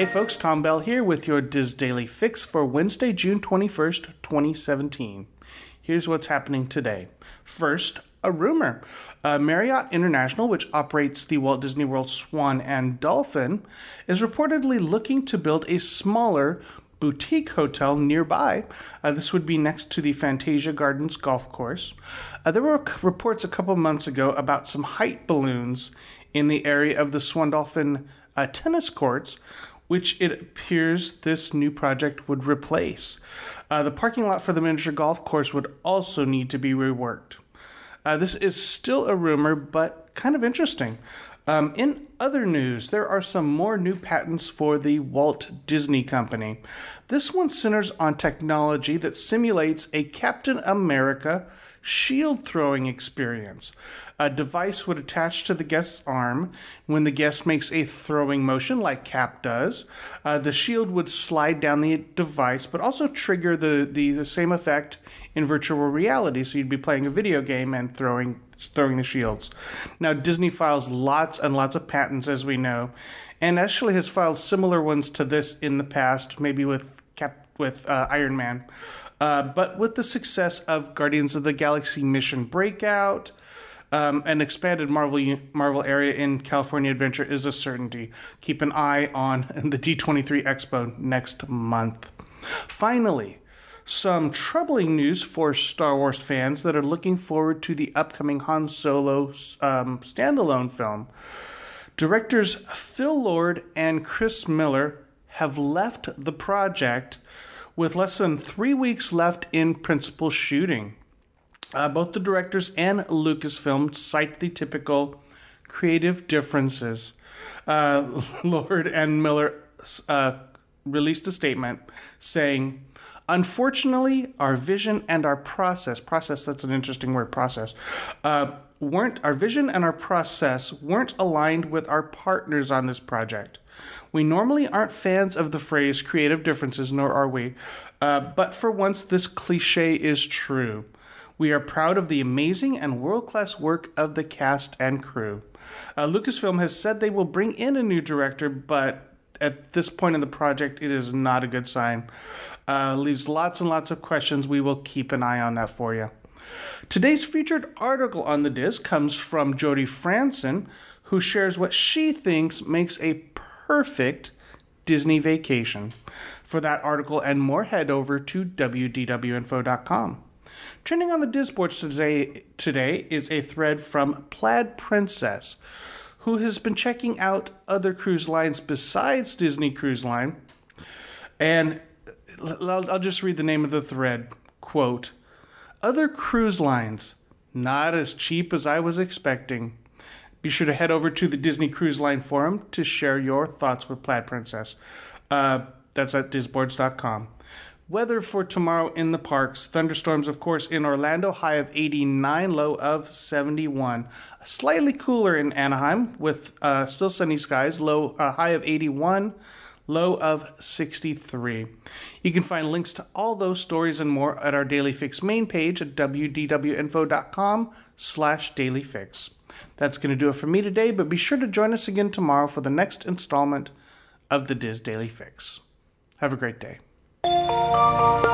Hey folks, Tom Bell here with your DIS Daily Fix for Wednesday, June 21st, 2017. Here's what's happening today. First, a rumor. Uh, Marriott International, which operates the Walt Disney World Swan and Dolphin, is reportedly looking to build a smaller boutique hotel nearby. Uh, this would be next to the Fantasia Gardens golf course. Uh, there were reports a couple months ago about some height balloons in the area of the Swan Dolphin uh, tennis courts, which it appears this new project would replace. Uh, the parking lot for the miniature golf course would also need to be reworked. Uh, this is still a rumor, but kind of interesting. Um, in other news, there are some more new patents for the Walt Disney Company. This one centers on technology that simulates a Captain America shield throwing experience. A device would attach to the guest's arm. When the guest makes a throwing motion, like Cap does, uh, the shield would slide down the device, but also trigger the, the, the same effect in virtual reality. So you'd be playing a video game and throwing throwing the shields. Now Disney files lots and lots of patents, as we know, and actually has filed similar ones to this in the past, maybe with Cap with uh, Iron Man. Uh, but with the success of Guardians of the Galaxy Mission Breakout, um, an expanded Marvel Marvel area in California Adventure is a certainty. Keep an eye on the D23 Expo next month. Finally, some troubling news for Star Wars fans that are looking forward to the upcoming Han Solo um, standalone film. Directors Phil Lord and Chris Miller have left the project with less than three weeks left in principal shooting. Uh, both the directors and Lucasfilm cite the typical creative differences. Uh, Lord and Miller uh, released a statement saying, Unfortunately, our vision and our process, process, that's an interesting word, process, uh, weren't, our vision and our process weren't aligned with our partners on this project. We normally aren't fans of the phrase creative differences, nor are we. Uh, but for once, this cliche is true. We are proud of the amazing and world class work of the cast and crew. Uh, Lucasfilm has said they will bring in a new director, but at this point in the project, it is not a good sign. Uh, leaves lots and lots of questions. We will keep an eye on that for you. Today's featured article on the DIS comes from Jody Franson, who shares what she thinks makes a perfect Disney vacation. For that article and more, head over to wdwinfo.com. Trending on the Disboards today, today is a thread from Plaid Princess, who has been checking out other cruise lines besides Disney Cruise Line. And I'll, just read the name of the thread. Quote, Other cruise lines, not as cheap as I was expecting. Be sure to head over to the Disney Cruise Line forum to share your thoughts with Plaid Princess. Uh, that's at disboards.com. Weather for tomorrow in the parks. Thunderstorms, of course, in Orlando, high of 89, low of 71. Slightly cooler in Anaheim with uh, still sunny skies, low uh, high of 81, low of 63. You can find links to all those stories and more at our Daily Fix main page at wdwinfo.com slash dailyfix. That's going to do it for me today, but be sure to join us again tomorrow for the next installment of the DIS Daily Fix. Have a great day. Música